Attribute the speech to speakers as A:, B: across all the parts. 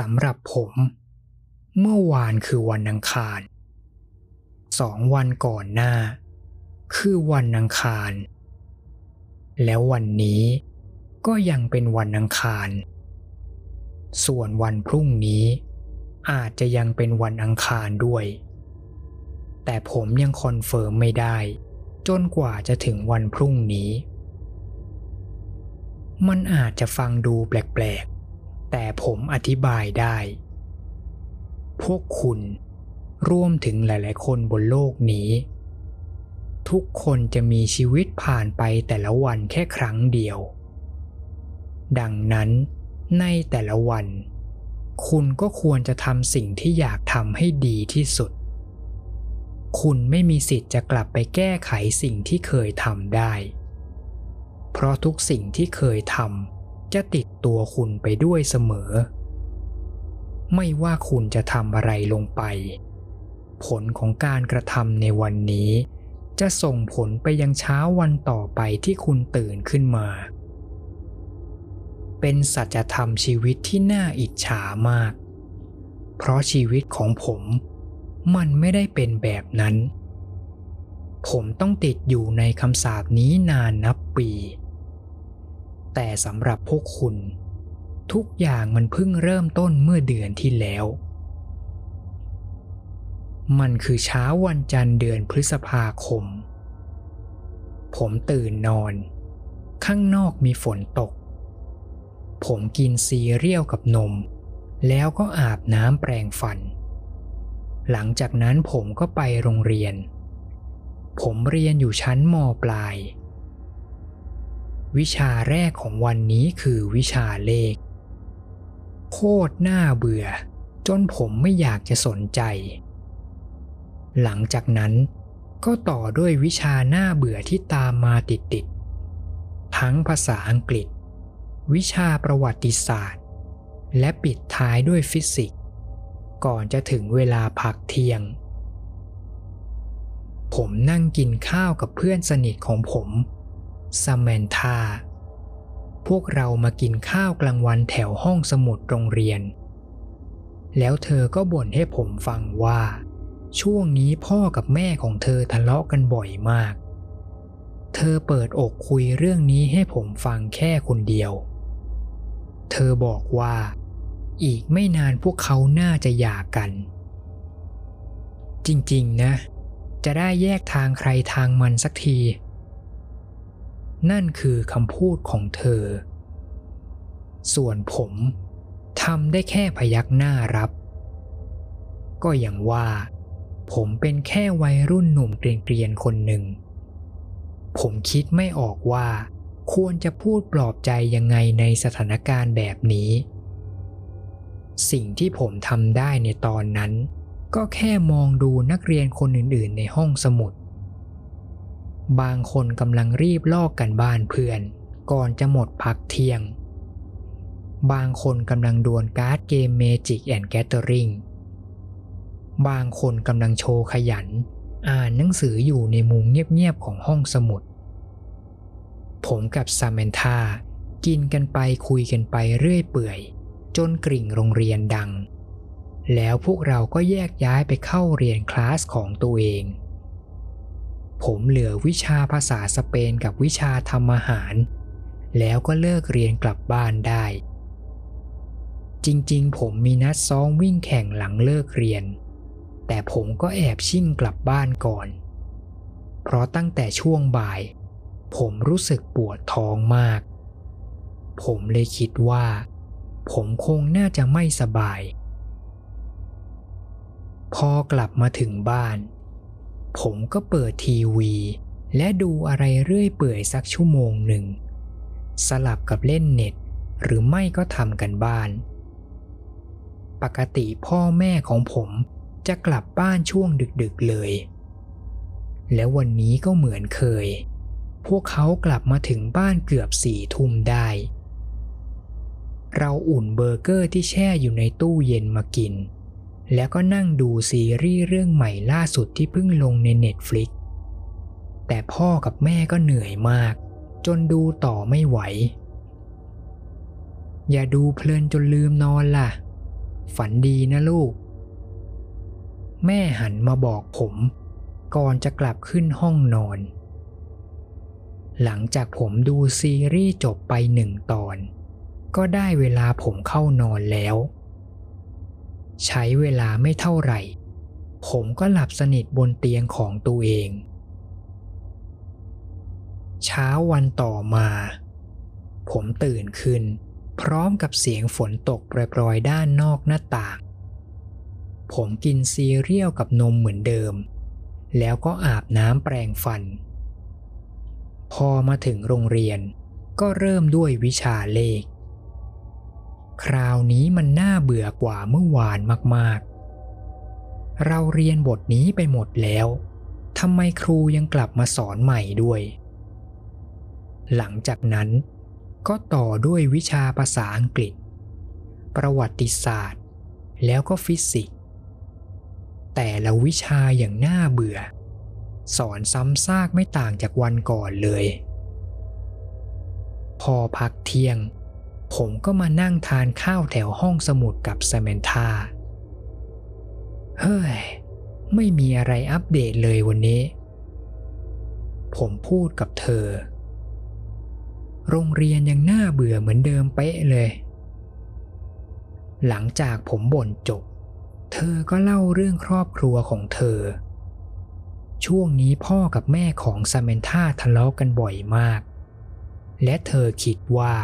A: สำหรับผม เมื่อวานคือวันอังคารสองวันก่อนหน้า คือวันอังคาร แล้ววันนี้ก็ยังเป็นวันอังคาร ส่วนวันพรุ่งนี้ อาจจะยังเป็นวันอังคารด้วย แต่ผมยัง confirm ไม่ได้ จนกว่าจะถึงวันพรุ่งนี้ มันอาจจะฟังดูแปลก แต่ผมอธิบายได้ พวกคุณร่วมถึงหลาย ๆ คนบนโลกนี้ ทุกคนจะมีชีวิตผ่านไปแต่ละวันแค่ครั้งเดียว ดังนั้นในแต่ละวัน คุณก็ควรจะทำสิ่งที่อยากทำให้ดีที่สุด คุณไม่มีสิทธิ์จะกลับไปแก้ไขสิ่งที่เคยทำได้ เพราะทุกสิ่งที่เคยทำ จะติดตัวคุณไปด้วยเสมอ ไม่ว่าคุณจะทำอะไรลงไป ผลของการกระทำในวันนี้ จะส่งผลไปยังเช้าวันต่อไปที่คุณตื่นขึ้นมา เป็นสัจธรรมชีวิตที่น่าอิจฉามาก เพราะชีวิตของผมมันไม่ได้เป็นแบบนั้น ผมต้องติดอยู่ในคำสาปนี้นานนับปี แต่สำหรับพวกคุณ ทุกอย่างมันเพิ่งเริ่มต้นเมื่อเดือนที่แล้ว มันคือเช้าวันจันทร์เดือนพฤษภาคม ผมตื่นนอน ข้างนอกมีฝนตก ผมกินซีเรียลกับนม แล้วก็อาบน้ำแปรงฟัน หลังจากนั้นผมก็ไปโรงเรียน ผมเรียนอยู่ชั้นมปลาย วิชาแรกของวันนี้คือวิชาเลข โคตรน่าเบื่อ จนผมไม่อยากจะสนใจ หลังจากนั้นก็ต่อด้วยวิชาหน้าเบื่อที่ตามมาติดๆ ทั้งภาษาอังกฤษ วิชาประวัติศาสตร์ และปิดท้ายด้วยฟิสิกส์ ก่อนจะถึงเวลาพักเที่ยง ผมนั่งกินข้าวกับเพื่อนสนิทของผม ซามนธาพวกเรามากินข้าวกลางวันแถวห้องสมุดโรงเรียน แล้วเธอก็บ่นให้ผมฟังว่า ช่วงนี้พ่อกับแม่ของเธอทะเลาะกันบ่อยมาก เธอเปิดอกคุยเรื่องนี้ให้ผมฟังแค่คนเดียว เธอบอกว่า อีกไม่นานพวกเขาน่าจะหย่ากัน จริงๆนะ จะได้แยกทางใครทางมันสักที นั่นคือคำพูดของเธอ ส่วนผมทำได้แค่พยักหน้ารับ ก็อย่างว่า ผมเป็นแค่วัยรุ่นหนุ่มเกรียนๆคนหนึ่ง ผมคิดไม่ออกว่า ควรจะพูดปลอบใจยังไงในสถานการณ์แบบนี้ สิ่งที่ผมทำได้ในตอนนั้น ก็แค่มองดูนักเรียนคนอื่นๆในห้องสมุด บางคนกำลังรีบลอกกันบ้านเพื่อน ก่อนจะหมดพักเที่ยง บางคนกำลังดวลการ์ดเกม Magic and Gathering บางคนกำลังโชว์ขยัน อ่านหนังสืออยู่ในมุมเงียบๆของห้องสมุด ผมกับซามนธากินกันไปคุยกันไปเรื่อยเปื่อย จนกริ่งโรงเรียนดัง แล้วพวกเราก็แยกย้ายไปเข้าเรียนคลาสของตัวเอง ผมเหลือวิชาภาษาสเปนกับวิชาทำอาหาร แล้วก็เลิกเรียนกลับบ้านได้ จริงๆ ผมมีนัดซ้อมวิ่งแข่งหลังเลิกเรียน แต่ผมก็แอบชิ่งกลับบ้านก่อน เพราะตั้งแต่ช่วงบ่าย ผมรู้สึกปวดท้องมาก ผมเลยคิดว่า ผมคงน่าจะไม่สบาย พอกลับมาถึงบ้าน ผมก็เปิดทีวี และดูอะไรเรื่อยเปื่อยสักชั่วโมงหนึ่ง สลับกับเล่นเน็ต หรือไม่ก็ทำกันบ้าน ปกติพ่อแม่ของผมจะกลับบ้านช่วงดึกๆเลย แล้ววันนี้ก็เหมือนเคย พวกเขากลับมาถึงบ้านเกือบสี่ทุ่มได้ เราอุ่นเบอร์เกอร์ที่แช่อยู่ในตู้เย็นมากิน แล้วก็นั่งดูซีรีส์เรื่องใหม่ล่าสุดที่เพิ่งลงใน Netflix แต่พ่อกับแม่ก็เหนื่อยมาก จนดูต่อไม่ไหว อย่าดูเพลินจนลืมนอนล่ะ ฝันดีนะลูก แม่หันมาบอกผม ก่อนจะกลับขึ้นห้องนอน หลังจากผมดูซีรีส์จบไปหนึ่งตอน ก็ได้เวลาผมเข้านอนแล้ว ใช้เวลาไม่เท่าไหร่ ผมก็หลับสนิทบนเตียงของตัวเอง เช้าวันต่อมา ผมตื่นขึ้น พร้อมกับเสียงฝนตกปรยๆด้านนอกหน้าต่าง ผมกินซีเรียลกับนมเหมือนเดิม แล้วก็อาบน้ำแปรงฟัน พอมาถึงโรงเรียนก็เริ่มด้วยวิชาเลข คราวนี้มันน่าเบื่อกว่าเมื่อวานมากๆ เราเรียนบทนี้ไปหมดแล้วทำไมครูยังกลับมาสอนใหม่ด้วย หลังจากนั้นก็ต่อด้วยวิชาภาษาอังกฤษ ประวัติศาสตร์ แล้วก็ฟิสิกส์ แต่ละวิชาอย่างน่าเบื่อ สอนซ้ำซากไม่ต่างจากวันก่อนเลย พอพักเที่ยง ผมก็มานั่งทานข้าวแถวห้องสมุดกับแซมนธาเฮ้ย ไม่มีอะไรอัปเดตเลยวันนี้ ผมพูดกับเธอ โรงเรียนยังน่าเบื่อเหมือนเดิมเป๊ะเลย หลังจากผมบ่นจบ เธอก็เล่าเรื่องครอบครัวของเธอ ช่วงนี้พ่อกับแม่ของซามนธาทะเลาะกันบ่อยมาก และเธอคิดว่า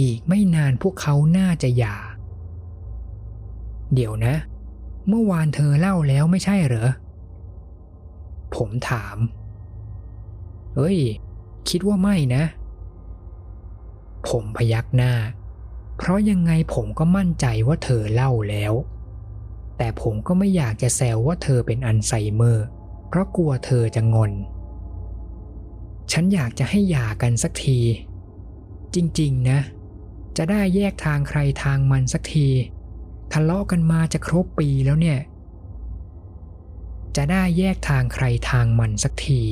A: อีกไม่นานพวกเขาน่าจะหย่า เดี๋ยวนะ เมื่อวานเธอเล่าแล้วไม่ใช่เหรอ ผมถามเฮ้ย คิดว่าไม่นะ ผมพยักหน้า เพราะยังไงผมก็มั่นใจว่าเธอเล่าแล้ว แต่ผมก็ไม่อยากจะแซวว่าเธอเป็นอัลไซเมอร์ เพราะกลัวเธอจะงอนฉันอยากจะให้หย่ากันสักที จริง ๆ นะ จะได้แยกทางใครทางมันสักที ทะเลาะกันมาจะครบปีแล้วเนี่ย จะได้แยกทางใครทางมันสักที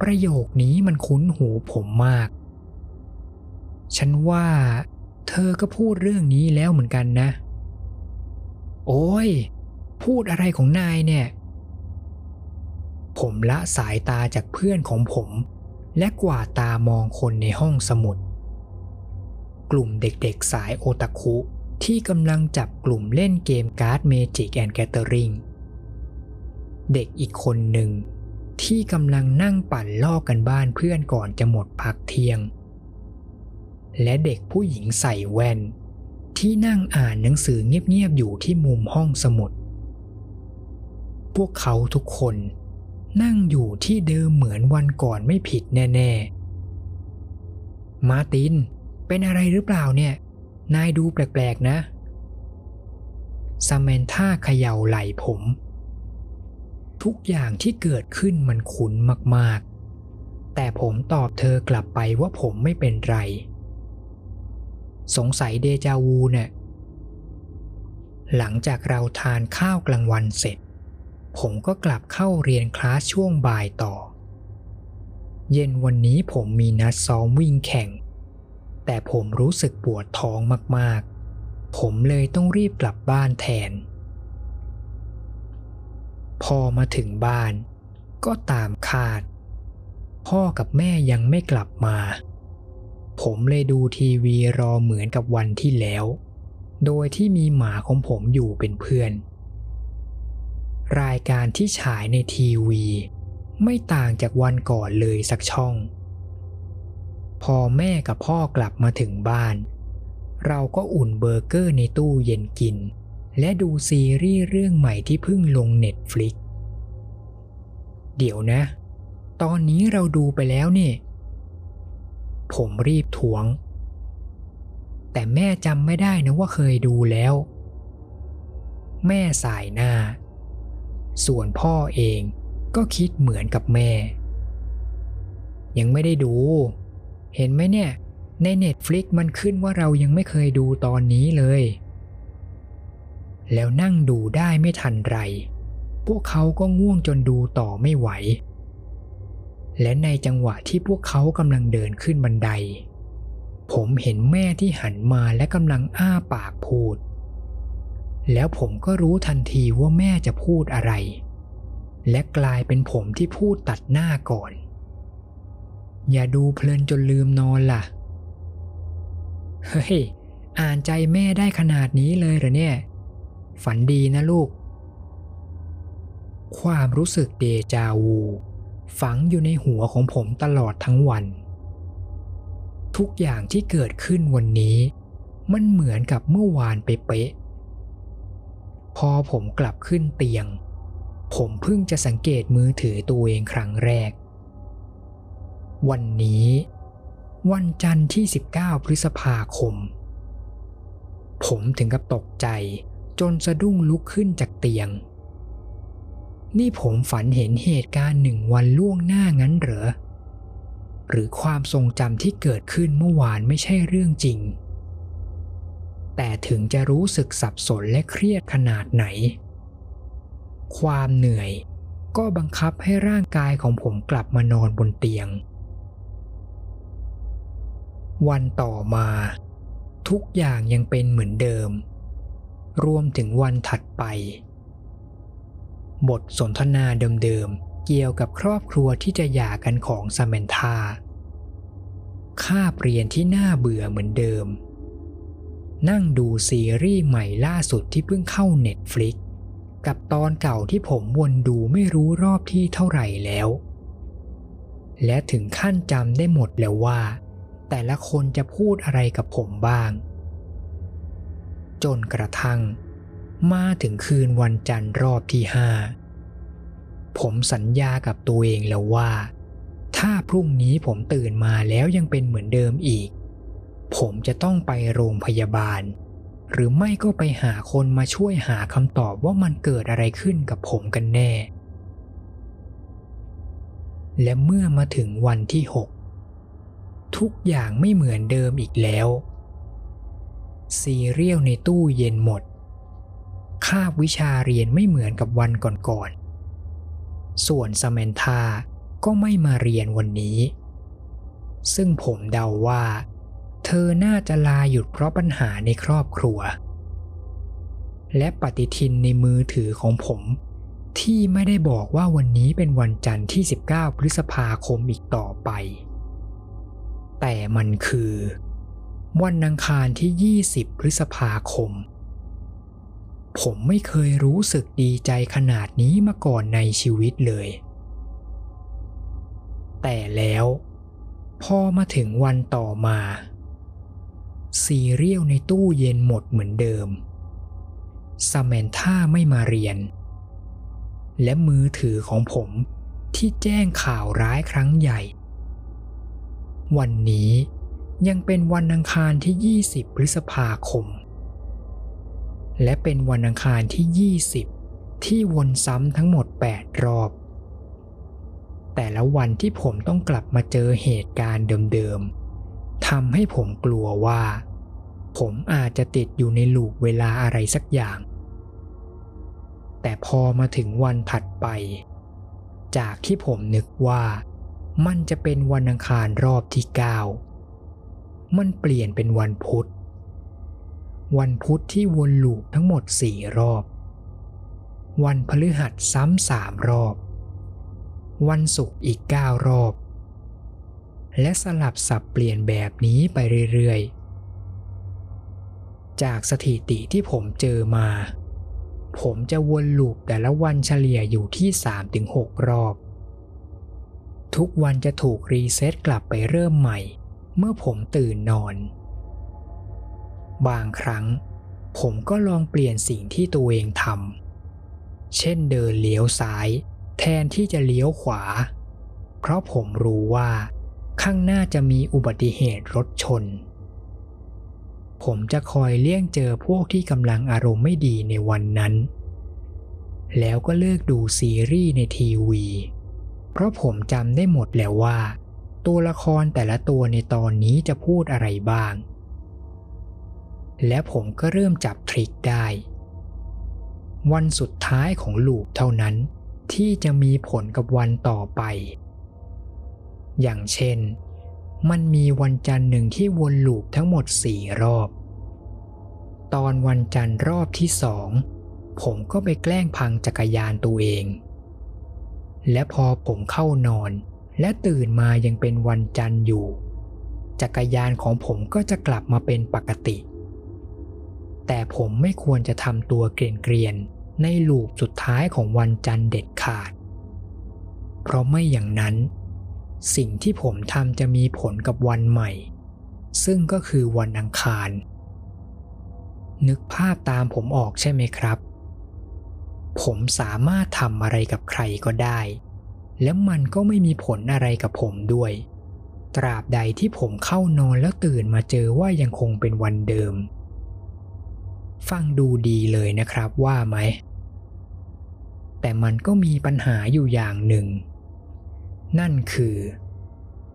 A: ประโยคนี้มันคุ้นหูผมมาก ฉันว่า เธอก็พูดเรื่องนี้แล้วเหมือนกันนะ โอ้ย พูดอะไรของนายเนี่ย ผมละสายตาจากเพื่อนของผม และกวาดตามองคนในห้องสมุด กลุ่มเด็กๆสายโอตาคุที่กำลังจับกลุ่มเล่นเกมการ์ด Magic the Gathering เด็กอีกคนหนึ่ง ที่กำลังนั่งปั่นลอกการบ้านเพื่อนก่อนจะหมดพักเที่ยง และเด็กผู้หญิงใส่แว่น ที่นั่งอ่านหนังสือเงียบๆอยู่ที่มุมห้องสมุด พวกเขาทุกคนนั่งอยู่ที่เดิมเหมือนวันก่อนไม่ผิดแน่ ๆ มาติน เป็นอะไรหรือเปล่าเนี่ย นายดูแปลกๆนะซามนท่าเขย่าไหล่ผม ทุกอย่างที่เกิดขึ้นมันคุ้นมากๆ แต่ผมตอบเธอกลับไปว่าผมไม่เป็นไร สงสัยเดจาวูเนี่ยหลังจากเราทานข้าวกลางวันเสร็จ ผมก็กลับเข้าเรียนคลาสช่วงบ่ายต่อ เย็นวันนี้ผมมีนัดซ้อมวิ่งแข่ง แต่ผมรู้สึกปวดท้องมากๆ ผมเลยต้องรีบกลับบ้านแทน พอมาถึงบ้าน ก็ตามคาด พ่อกับแม่ยังไม่กลับมา ผมเลยดูทีวีรอเหมือนกับวันที่แล้ว โดยที่มีหมาของผมอยู่เป็นเพื่อน รายการที่ฉายในทีวี ไม่ต่างจากวันก่อนเลยสักช่อง พอแม่กับพ่อกลับมาถึงบ้าน เราก็อุ่นเบอร์เกอร์ในตู้เย็นกิน และดูซีรีส์เรื่องใหม่ที่เพิ่งลงเน็ตฟลิกเดี๋ยวนะ ตอนนี้เราดูไปแล้วนี่ผมรีบทวง แต่แม่จำไม่ได้นะว่าเคยดูแล้ว แม่สายหน้า ส่วนพ่อเองก็คิดเหมือนกับแม่ ยังไม่ได้ดู เห็นไหมเนี่ย ในเน็ตฟลิกมันขึ้นว่าเรายังไม่เคยดูตอนนี้เลย แล้วนั่งดูได้ไม่ทันไร พวกเขาก็ง่วงจนดูต่อไม่ไหว และในจังหวะที่พวกเขากำลังเดินขึ้นบันได ผมเห็นแม่ที่หันมาและกำลังอ้าปากพูด แล้วผมก็รู้ทันทีว่าแม่จะพูดอะไร และกลายเป็นผมที่พูดตัดหน้าก่อน อย่าดูเพลินจนลืมนอนล่ะ เฮ้ย อ่านใจแม่ได้ขนาดนี้เลยเหรอเนี่ย ฝันดีนะลูก ความรู้สึกเดจาวู ฝังอยู่ในหัวของผมตลอดทั้งวัน ทุกอย่างที่เกิดขึ้นวันนี้ มันเหมือนกับเมื่อวานไปเป๊ะพอผมกลับขึ้นเตียง ผมเพิ่งจะสังเกตมือถือตัวเองครั้งแรก วันนี้ วันจันทร์ที่ 19 พฤษภาคม ผมถึงกับตกใจจนสะดุ้งลุกขึ้นจากเตียง นี่ผมฝันเห็นเหตุการณ์หนึ่งวันล่วงหน้างั้นเหรอ หรือความทรงจำที่เกิดขึ้นเมื่อวานไม่ใช่เรื่องจริง แต่ถึงจะรู้สึกสับสนและเครียดขนาดไหน ความเหนื่อยก็บังคับให้ร่างกายของผมกลับมานอนบนเตียง วันต่อมา ทุกอย่างยังเป็นเหมือนเดิม รวมถึงวันถัดไป บทสนทนาเดิมๆเกี่ยวกับครอบครัวที่จะหย่ากันของซาเมนธาค่าเปลี่ยนที่น่าเบื่อเหมือนเดิม นั่งดูซีรีส์ใหม่ล่าสุดที่เพิ่งเข้าเน็ตฟลิกกับตอนเก่าที่ผมวนดูไม่รู้รอบที่เท่าไหร่แล้ว และถึงขั้นจำได้หมดแล้วว่า แต่ละคนจะพูดอะไรกับผมบ้าง จนกระทั่ง มาถึงคืนวันจันทร์รอบที่ห้าผมสัญญากับตัวเองแล้วว่า ถ้าพรุ่งนี้ผมตื่นมาแล้วยังเป็นเหมือนเดิมอีก ผมจะต้องไปโรงพยาบาล หรือไม่ก็ไปหาคนมาช่วยหาคำตอบว่ามันเกิดอะไรขึ้นกับผมกันแน่ และเมื่อมาถึงวันที่หก ทุกอย่างไม่เหมือนเดิมอีกแล้ว ซีเรียลในตู้เย็นหมด คาบวิชาเรียนไม่เหมือนกับวันก่อนๆ ส่วนสมนธาก็ไม่มาเรียนวันนี้ ซึ่งผมเดาว่า เธอน่าจะลาหยุดเพราะปัญหาในครอบครัว และปฏิทินในมือถือของผมที่ไม่ได้บอกว่าวันนี้เป็นวันจันทร์ที่ 19 พฤษภาคมอีกต่อไป แต่มันคือ วันอังคารที่ 20 พฤษภาคม ผมไม่เคยรู้สึกดีใจขนาดนี้มาก่อนในชีวิตเลย แต่แล้วพอมาถึงวันต่อมา ซีเรียลในตู้เย็นหมดเหมือนเดิมซาเมนท่าไม่มาเรียน และมือถือของผมที่แจ้งข่าวร้ายครั้งใหญ่ วันนี้ยังเป็นวันอังคารที่ 20 พฤษภาคม และเป็นวันอังคารที่ 20 ที่วนซ้ำทั้งหมด 8 รอบ แต่ละวันที่ผมต้องกลับมาเจอเหตุการณ์เดิมๆทำให้ผมกลัวว่า ผมอาจจะติดอยู่ในลูกเวลาอะไรสักอย่าง แต่พอมาถึงวันถัดไป จากที่ผมนึกว่า มันจะเป็นวันอังคารรอบที่ 9 มันเปลี่ยนเป็นวันพุธ วันพุธที่วนลูปทั้งหมดสี่รอบ วันพฤหัสซ้ำสามรอบ วันศุกร์อีกเก้ารอบ และสลับสับเปลี่ยนแบบนี้ไปเรื่อยๆ จากสถิติที่ผมเจอมา ผมจะวนลูปแต่ละวันเฉลี่ยอยู่ที่ 3-6 รอบ ทุกวันจะถูกรีเซ็ตกลับไปเริ่มใหม่ เมื่อผมตื่นนอน บางครั้ง ผมก็ลองเปลี่ยนสิ่งที่ตัวเองทำ เช่นเดินเลี้ยวซ้าย แทนที่จะเลี้ยวขวา เพราะผมรู้ว่า ข้างหน้าจะมีอุบัติเหตุรถชน ผมจะคอยเลี่ยงเจอพวกที่กำลังอารมณ์ไม่ดีในวันนั้น แล้วก็เลิกดูซีรีส์ในทีวี เพราะผมจำได้หมดแล้วว่า ตัวละครแต่ละตัวในตอนนี้จะพูดอะไรบ้าง และผมก็เริ่มจับทริคได้ วันสุดท้ายของลูปเท่านั้น ที่จะมีผลกับวันต่อไป อย่างเช่น มันมีวันจันทร์หนึ่งที่วนลูปทั้งหมดสี่รอบ ตอนวันจันทร์รอบที่สองผมก็ไปแกล้งพังจักรยานตัวเอง และพอผมเข้านอน และตื่นมายังเป็นวันจันทร์อยู่ จักรยานของผมก็จะกลับมาเป็นปกติ แต่ผมไม่ควรจะทำตัวเกรียนๆในลูปสุดท้ายของวันจันทร์เด็ดขาด เพราะไม่อย่างนั้น สิ่งที่ผมทำจะมีผลกับวันใหม่ ซึ่งก็คือวันอังคาร นึกภาพตามผมออกใช่ไหมครับ ผมสามารถทำอะไรกับใครก็ได้ แล้วมันก็ไม่มีผลอะไรกับผมด้วย ตราบใดที่ผมเข้านอนแล้วตื่นมาเจอว่ายังคงเป็นวันเดิม ฟังดูดีเลยนะครับว่าไหม แต่มันก็มีปัญหาอยู่อย่างหนึ่ง นั่นคือ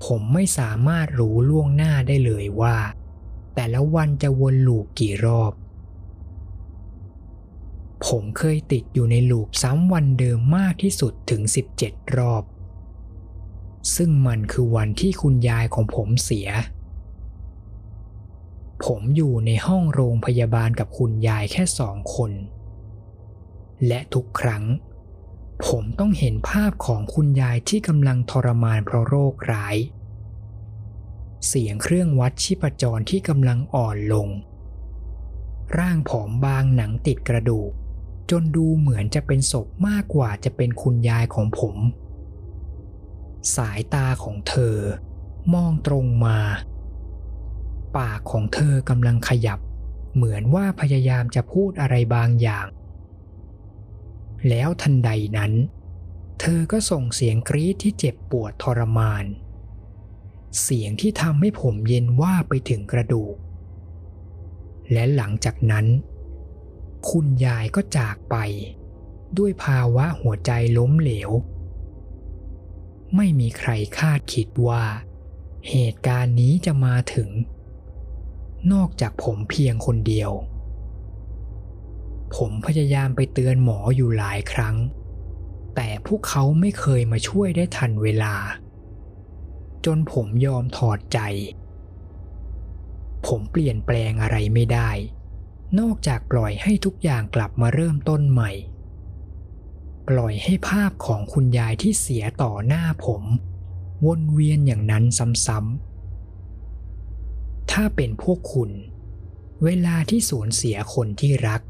A: ผมไม่สามารถรู้ล่วงหน้าได้เลยว่า แต่ละวันจะวนลูปกี่รอบ ผมเคยติดอยู่ในลูปซ้ำวันเดิมมากที่สุดถึง 17 รอบ ซึ่งมันคือวันที่คุณยายของผมเสีย ผมอยู่ในห้องโรงพยาบาลกับคุณยายแค่สองคน และทุกครั้ง ผมต้องเห็นภาพของคุณยายที่กำลังทรมานเพราะโรคร้าย เสียงเครื่องวัดชีพจรที่กำลังอ่อนลงร่างผอมบางหนังติดกระดูก จนดูเหมือนจะเป็นศพมากกว่าจะเป็นคุณยายของผม สายตาของเธอ มองตรงมา ปากของเธอกำลังขยับ เหมือนว่าพยายามจะพูดอะไรบางอย่าง แล้วทันใดนั้น เธอก็ส่งเสียงกรี๊ดที่เจ็บปวดทรมาน เสียงที่ทำให้ผมเย็นว่าไปถึงกระดูก และหลังจากนั้น คุณยายก็จากไป ด้วยภาวะหัวใจล้มเหลว ไม่มีใครคาดคิดว่า เหตุการณ์นี้จะมาถึง นอกจากผมเพียงคนเดียว ผมพยายามไปเตือนหมออยู่หลายครั้ง แต่พวกเขาไม่เคยมาช่วยได้ทันเวลา จนผมยอมถอดใจ ผมเปลี่ยนแปลงอะไรไม่ได้ นอกจากปล่อยให้ทุกอย่างกลับมาเริ่มต้นใหม่ ปล่อยให้ภาพของคุณยายที่เสียต่อหน้าผม วนเวียนอย่างนั้นซ้ำๆ ถ้าเป็นพวกคุณ เวลาที่สูญเสียคนที่รัก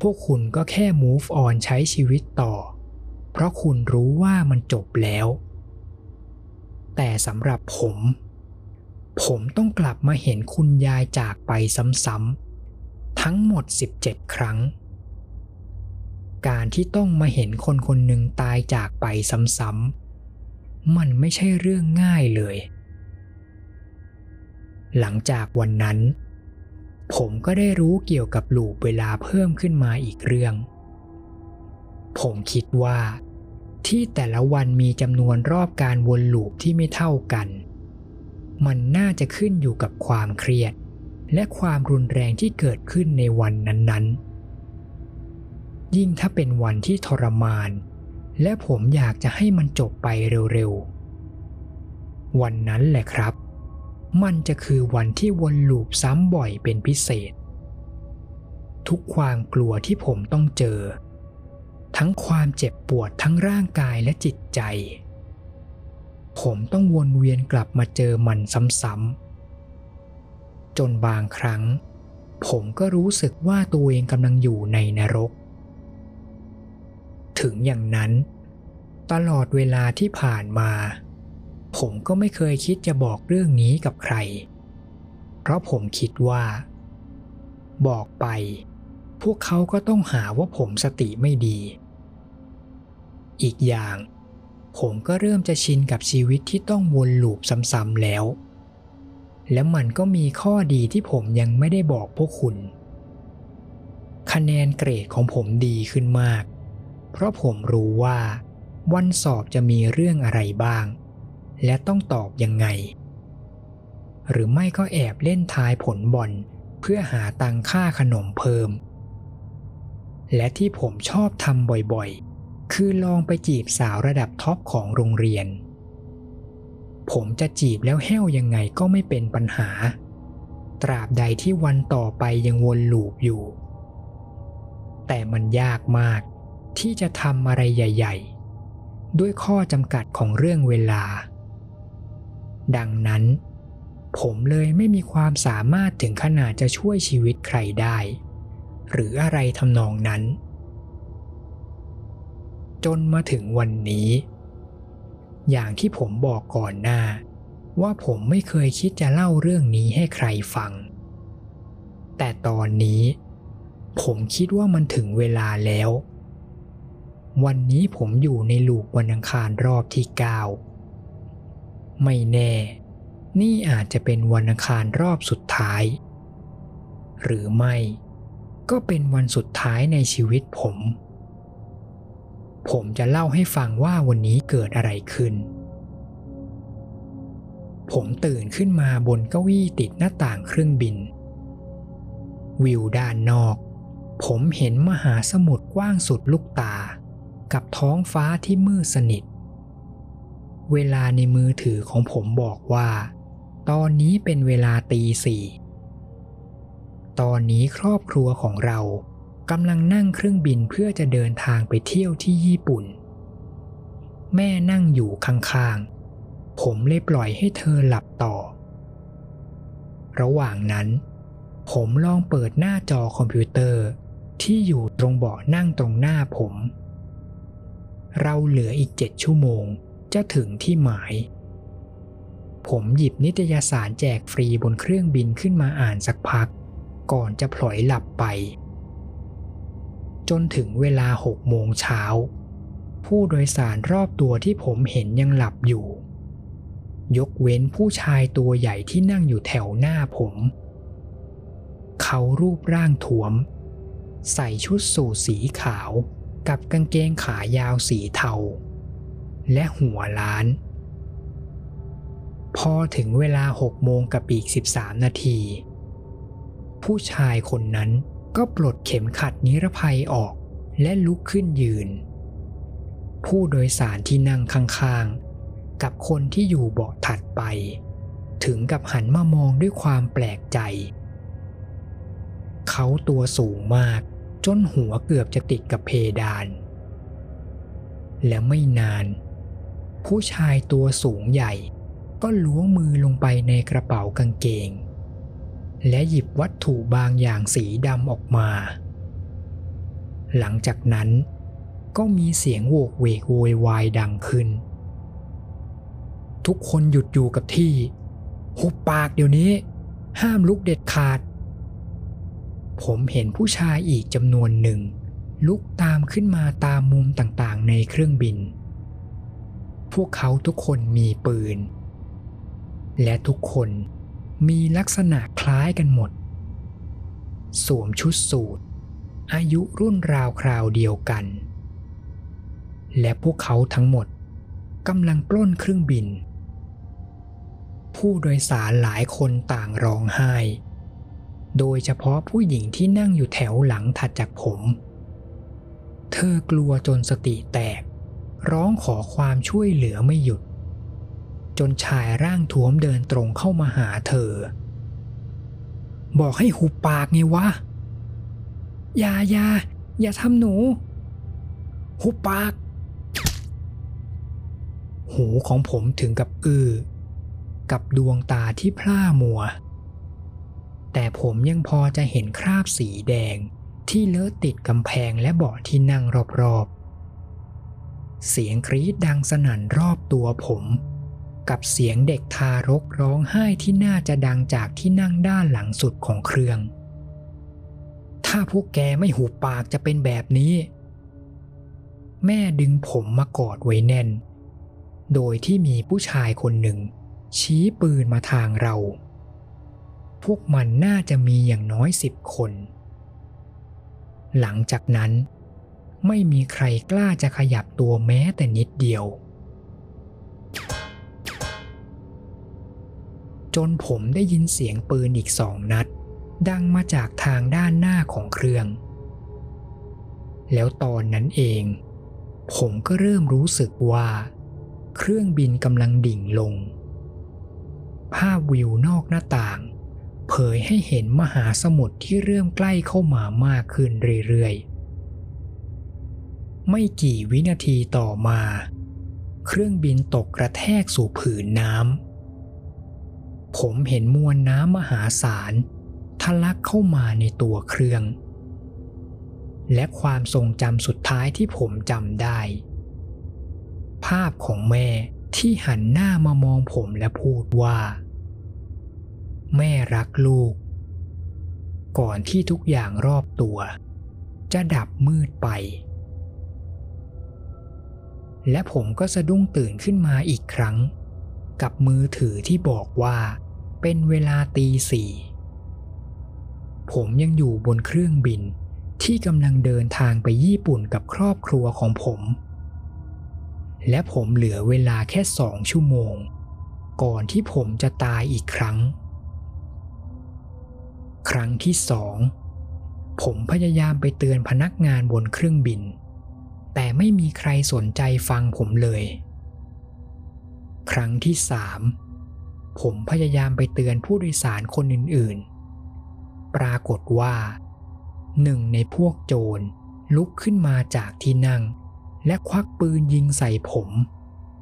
A: พวกคุณก็แค่ move on ใช้ชีวิตต่อ เพราะคุณรู้ว่ามันจบแล้ว แต่สำหรับผม ผมต้องกลับมาเห็นคุณยายจากไปซ้ำๆ ทั้งหมด 17 ครั้ง การที่ต้องมาเห็นคนคนหนึ่งตายจากไปซ้ำๆ มันไม่ใช่เรื่องง่ายเลย หลังจากวันนั้น ผมก็ได้รู้เกี่ยวกับลูปเวลาเพิ่มขึ้นมาอีกเรื่อง ผมคิดว่าที่แต่ละวันมีจำนวนรอบการวนลูปที่ไม่เท่ากัน มันน่าจะขึ้นอยู่กับความเครียด และความรุนแรงที่เกิดขึ้นในวันนั้นๆ ยิ่งถ้าเป็นวันที่ทรมาน และผมอยากจะให้มันจบไปเร็วๆ วันนั้นแหละครับ มันจะคือวันที่วนลูปซ้ำบ่อยเป็นพิเศษ ทุกความกลัวที่ผมต้องเจอ ทั้งความเจ็บปวดทั้งร่างกายและจิตใจ ผมต้องวนเวียนกลับมาเจอมันซ้ำๆ จนบางครั้ง ผมก็รู้สึกว่าตัวเองกำลังอยู่ในนรก ถึงอย่างนั้น ตลอดเวลาที่ผ่านมา ผมก็ไม่เคยคิดจะบอกเรื่องนี้กับใคร เพราะผมคิดว่า บอกไป พวกเขาก็ต้องหาว่าผมสติไม่ดี อีกอย่างผมก็เริ่มจะชินกับชีวิตที่ต้องวนลูปซ้ำๆแล้ว และมันก็มีข้อดีที่ผมยังไม่ได้บอกพวกคุณ คะแนนเกรดของผมดีขึ้นมาก เพราะผมรู้ว่าวันสอบจะมีเรื่องอะไรบ้าง และต้องตอบยังไง หรือไม่ก็แอบเล่นทายผลบอลเพื่อหาตังค่าขนมเพิ่ม และที่ผมชอบทำบ่อยๆ คือลองไปจีบสาวระดับท็อปของโรงเรียน ผมจะจีบแล้วแห้วยังไงก็ไม่เป็นปัญหา ตราบใดที่วันต่อไปยังวนลูปอยู่ แต่มันยากมากที่จะทำอะไรใหญ่ ๆ ด้วยข้อจำกัดของเรื่องเวลา ดังนั้น ผมเลยไม่มีความสามารถถึงขนาดจะช่วยชีวิตใครได้ หรืออะไรทำนองนั้น จนมาถึงวันนี้ อย่างที่ผมบอกก่อนหน้า ว่าผมไม่เคยคิดจะเล่าเรื่องนี้ให้ใครฟัง แต่ตอนนี้ ผมคิดว่ามันถึงเวลาแล้ว วันนี้ผมอยู่ในลูกวันอังคารรอบที่ 9 ไม่แน่ นี่อาจจะเป็นวันอังคารรอบสุดท้าย หรือไม่ ก็เป็นวันสุดท้ายในชีวิตผม ผมจะเล่าให้ฟังว่าวันนี้เกิดอะไรขึ้น ผมตื่นขึ้นมาบนเก้าอี้ติดหน้าต่างเครื่องบิน วิวด้านนอก ผมเห็นมหาสมุทรกว้างสุดลูกตา กับท้องฟ้าที่มืดสนิท เวลาในมือถือของผมบอกว่า ตอนนี้เป็นเวลาตีสี่ตอนนี้ครอบครัวของเรา กำลังนั่งเครื่องบินเพื่อจะเดินทางไปเที่ยวที่ญี่ปุ่น แม่นั่งอยู่ข้างๆ ผมเลยปล่อยให้เธอหลับต่อ ระหว่างนั้น ผมลองเปิดหน้าจอคอมพิวเตอร์ที่อยู่ตรงเบาะนั่งตรงหน้าผม เราเหลืออีกเจ็ดชั่วโมงจะถึงที่หมาย ผมหยิบนิตยสารแจกฟรีบนเครื่องบินขึ้นมาอ่านสักพัก ก่อนจะพลอยหลับไป จนถึงเวลาหกโมงเช้า ผู้โดยสารรอบตัวที่ผมเห็นยังหลับอยู่ ยกเว้นผู้ชายตัวใหญ่ที่นั่งอยู่แถวหน้าผม เขารูปร่างถวม ใส่ชุดสูทสีขาวกับกางเกงขายาวสีเทา และหัวล้าน พอถึงเวลาหกโมงกับอีก 13 นาที ผู้ชายคนนั้น ก็ปลดเข็มขัดนิรภัยออกและลุกขึ้นยืน ผู้โดยสารที่นั่งข้างๆ กับคนที่อยู่เบาะถัดไป ถึงกับหันมามองด้วยความแปลกใจ เขาตัวสูงมากจนหัวเกือบจะติดกับเพดาน และไม่นาน ผู้ชายตัวสูงใหญ่ก็ล้วงมือลงไปในกระเป๋ากางเกง และหยิบวัตถุบางอย่างสีดำออกมา หลังจากนั้นก็มีเสียงโวกเวกโวยวายดังขึ้น ทุกคนหยุดอยู่กับที่ หุบปากเดี๋ยวนี้ ห้ามลุกเด็ดขาด ผมเห็นผู้ชายอีกจำนวนหนึ่ง ลุกตามขึ้นมาตามมุมต่างๆ ในเครื่องบิน พวกเขาทุกคนมีปืน และทุกคน มีลักษณะคล้ายกันหมด สวมชุดสูทอายุรุ่นราวคราวเดียวกัน และพวกเขาทั้งหมดกำลังปล้นเครื่องบิน ผู้โดยสารหลายคนต่างร้องไห้ โดยเฉพาะผู้หญิงที่นั่งอยู่แถวหลังถัดจากผม เธอกลัวจนสติแตก ร้องขอความช่วยเหลือไม่หยุด จนชายร่างท้วมเดินตรงเข้ามาหาเธอ บอกให้หุบปากไงวะ อย่าอย่าอย่าทำหนู หุบปาก หูของผมถึงกับอือกับดวงตาที่พร่ามัว แต่ผมยังพอจะเห็นคราบสีแดงที่เลอะติดกำแพงและเบาะที่นั่งรอบๆ เสียงกรีดดังสนั่นรอบตัวผม กับเสียงเด็กทารกร้องไห้ที่น่าจะดังจากที่นั่งด้านหลังสุดของเครื่อง ถ้าพวกแกไม่หูปากจะเป็นแบบนี้ แม่ดึงผมมากอดไว้แน่น โดยที่มีผู้ชายคนหนึ่ง ชี้ปืนมาทางเรา พวกมันน่าจะมีอย่างน้อยสิบคน หลังจากนั้นไม่มีใครกล้าจะขยับตัวแม้แต่นิดเดียว จนผมได้ยินเสียงปืนอีกสองนัด ดังมาจากทางด้านหน้าของเครื่อง แล้วตอนนั้นเอง ผมก็เริ่มรู้สึกว่า เครื่องบินกำลังดิ่งลง ภาพวิวนอกหน้าต่าง เผยให้เห็นมหาสมุทรที่เริ่มใกล้เข้ามามากขึ้นเรื่อยๆ ไม่กี่วินาทีต่อมา เครื่องบินตกกระแทกสู่ผืนน้ำ ผมเห็นมวลน้ำมหาศาลทะลักเข้ามาในตัวเครื่อง และความทรงจำสุดท้ายที่ผมจำได้ ภาพของแม่ที่หันหน้ามามองผมและพูดว่า แม่รักลูก ก่อนที่ทุกอย่างรอบตัว จะดับมืดไป และผมก็สะดุ้งตื่นขึ้นมาอีกครั้ง กับมือถือที่บอกว่า เป็นเวลาตีสี่ผมยังอยู่บนเครื่องบินที่กำลังเดินทางไปญี่ปุ่นกับครอบครัวของผม และผมเหลือเวลาแค่สองชั่วโมง ก่อนที่ผมจะตายอีกครั้ง ครั้งที่สองผมพยายามไปเตือนพนักงานบนเครื่องบิน แต่ไม่มีใครสนใจฟังผมเลย ครั้งที่สามผมพยายามไปเตือนผู้โดยสารคนอื่นๆ ปรากฏว่า หนึ่งในพวกโจรลุกขึ้นมาจากที่นั่ง และควักปืนยิงใส่ผม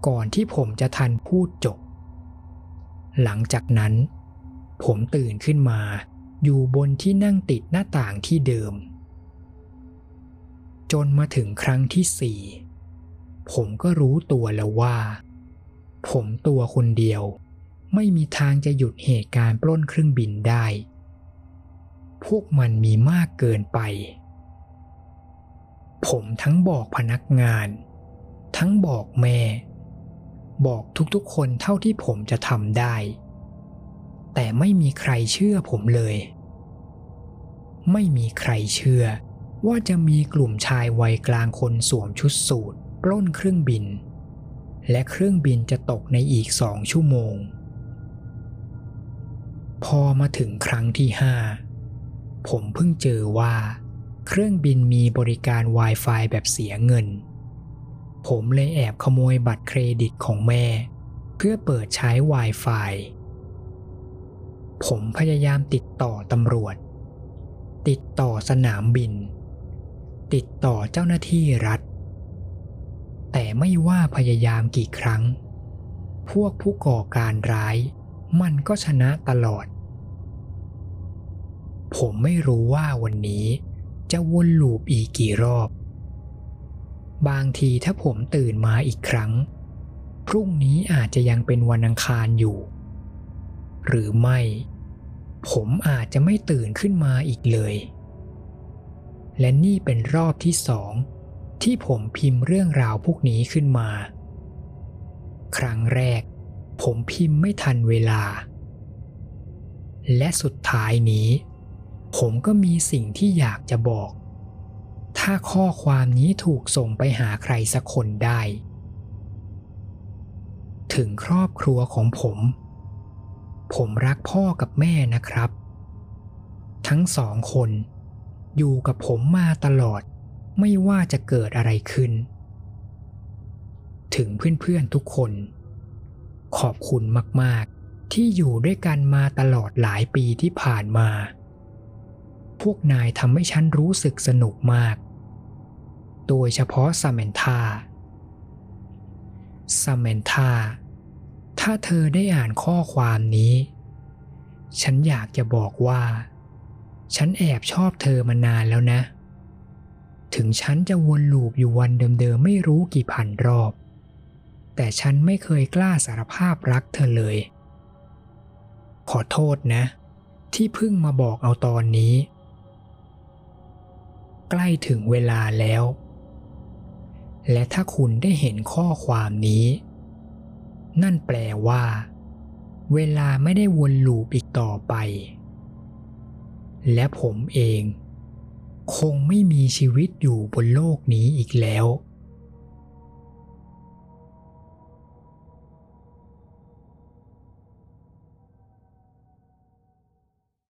A: ก่อนที่ผมจะทันพูดจบ หลังจากนั้น ผมตื่นขึ้นมาอยู่บนที่นั่งติดหน้าต่างที่เดิม จนมาถึงครั้งที่สี่ผมก็รู้ตัวแล้วว่า ผมตัวคนเดียว ไม่มีทางจะหยุดเหตุการณ์ปล้นเครื่องบินได้ พวกมันมีมากเกินไป ผมทั้งบอกพนักงาน ทั้งบอกแม่ บอกทุกๆคนเท่าที่ผมจะทำได้ แต่ไม่มีใครเชื่อผมเลย ไม่มีใครเชื่อว่าจะมีกลุ่มชายวัยกลางคนสวมชุดสูทปล้นเครื่องบิน และเครื่องบินจะตกในอีกสองชั่วโมง พอมาถึงครั้งที่ห้าผมเพิ่งเจอว่า เครื่องบินมีบริการ Wi-Fi แบบเสียเงิน ผมเลยแอบขโมยบัตรเครดิตของแม่ เพื่อเปิดใช้ Wi-Fi ผมพยายามติดต่อตำรวจ ติดต่อสนามบิน ติดต่อเจ้าหน้าที่รัฐ แต่ไม่ว่าพยายามกี่ครั้ง พวกผู้ก่อการร้าย มันก็ชนะตลอด ผมไม่รู้ว่าวันนี้จะวนลูปอีกกี่รอบ บางทีถ้าผมตื่นมาอีกครั้ง พรุ่งนี้อาจจะยังเป็นวันอังคารอยู่ หรือไม่ ผมอาจจะไม่ตื่นขึ้นมาอีกเลย และนี่เป็นรอบที่สอง ที่ผมพิมพ์เรื่องราวพวกนี้ขึ้นมา ครั้งแรก ผมพิมพ์ไม่ทันเวลา และสุดท้ายนี้ ผมก็มีสิ่งที่อยากจะบอก ถ้าข้อความนี้ถูกส่งไปหาใครสักคนได้ ถึงครอบครัวของผม ผมรักพ่อกับแม่นะครับ ทั้งสองคนอยู่กับผมมาตลอด ไม่ว่าจะเกิดอะไรขึ้น ถึงเพื่อนๆทุกคน ขอบคุณมากๆ ที่อยู่ด้วยกันมาตลอดหลายปีที่ผ่านมา พวกนายทำให้ฉันรู้สึกสนุกมาก โดยเฉพาะซาเมนธาซาเมนธาถ้าเธอได้อ่านข้อความนี้ ฉันอยากจะบอกว่า ฉันแอบชอบเธอมานานแล้วนะ ถึงฉันจะวนลูปอยู่วันเดิมๆไม่รู้กี่พันรอบ แต่ฉันไม่เคยกล้าสารภาพรักเธอเลย ขอโทษนะ ที่เพิ่งมาบอกเอาตอนนี้ ใกล้ถึงเวลาแล้ว และถ้าคุณได้เห็นข้อความนี้ นั่นแปลว่า เวลาไม่ได้วนลูปอีกต่อไป และผมเอง คงไม่มีชีวิตอยู่บนโลกนี้อีกแล้ว